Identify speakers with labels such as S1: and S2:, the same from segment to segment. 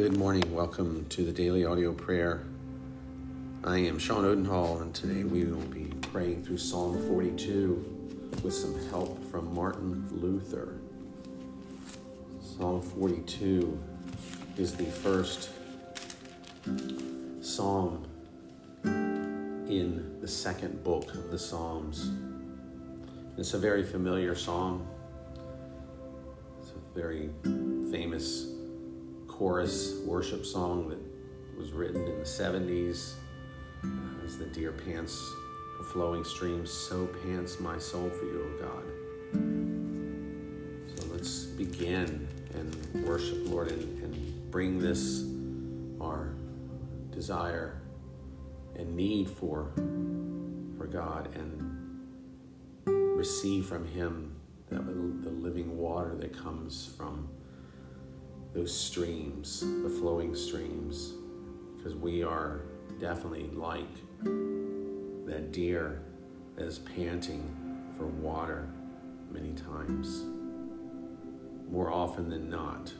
S1: Good morning. Welcome to the daily audio prayer. I am Sean Odenhall, and today we will be praying through Psalm 42 with some help from Martin Luther. Psalm 42 is the first psalm in the second book of the Psalms. It's a very familiar psalm. It's a very famous chorus worship song that was written in the 70s. Uh, as the deer pants flowing streams, so pants my soul for you, O God. So let's begin and worship, Lord, and, and bring this, our desire and need for, for God, and receive from Him that, the living water that comes from those streams, the flowing streams, because we are definitely like that deer that is panting for water many times, more often than not.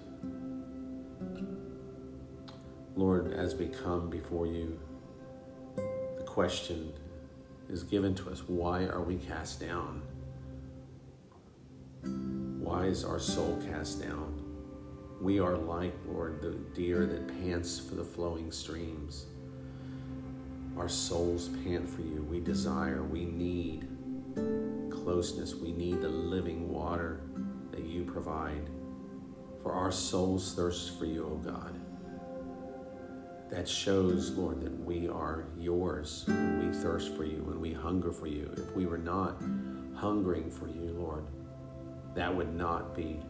S1: Lord, as we come before you, the question is given to us why are we cast down? Why is our soul cast down? We are like, Lord, the deer that pants for the flowing streams. Our souls pant for you. We desire, we need closeness. We need the living water that you provide. For our souls thirst for you, O God. That shows, Lord, that we are yours we thirst for you, when we hunger for you. If we were not hungering for you, Lord, that would not be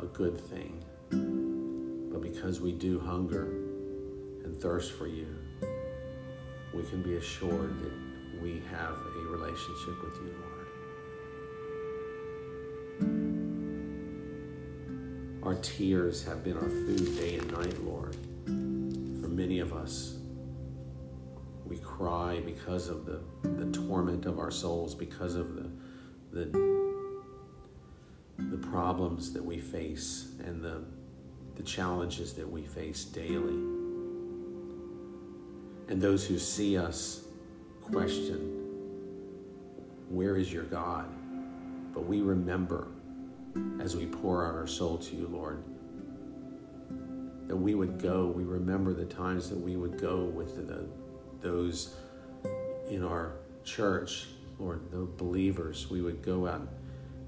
S1: a good thing. But because we do hunger and thirst for you, we can be assured that we have a relationship with you, Lord. Our tears have been our food day and night, Lord. For many of us, we cry because of the, the torment of our souls, because of the, the the problems that we face and the, the challenges that we face daily. And those who see us question, Where is your God? But we remember as we pour out our soul to you, Lord, that we would go. We remember the times that we would go with the, those in our church, Lord, the believers. We would go out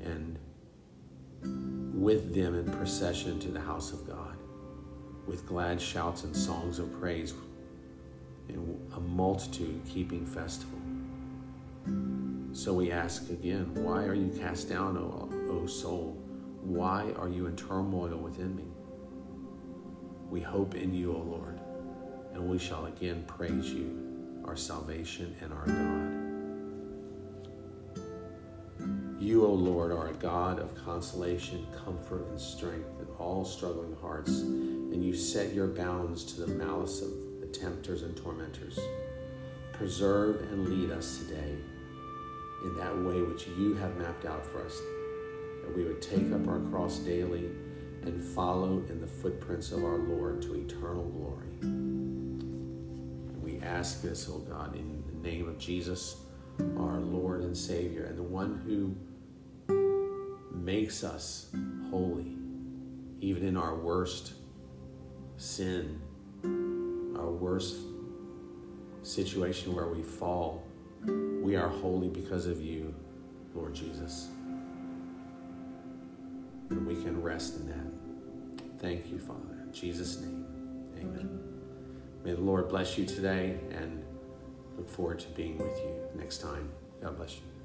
S1: and with them in procession to the house of God, with glad shouts and songs of praise, and a multitude keeping festival. So we ask again, why are you cast down, O, o soul? Why are you in turmoil within me? We hope in you, O Lord, and we shall again praise you, our salvation and our God. You, O Lord, are a God of consolation, comfort, and strength in all struggling hearts, and you set your bounds to the malice of the tempters and tormentors. Preserve and lead us today in that way which you have mapped out for us, that we would take up our cross daily and follow in the footprints of our Lord to eternal glory. And we ask this, O God, in the name of Jesus, our Lord and Savior, and the one who makes us holy, even in our worst sin, our worst situation where we fall. We are holy because of you, Lord Jesus. And we can rest in that. Thank you, Father. In Jesus' name, amen. May the Lord bless you today and look forward to being with you next time. God bless you.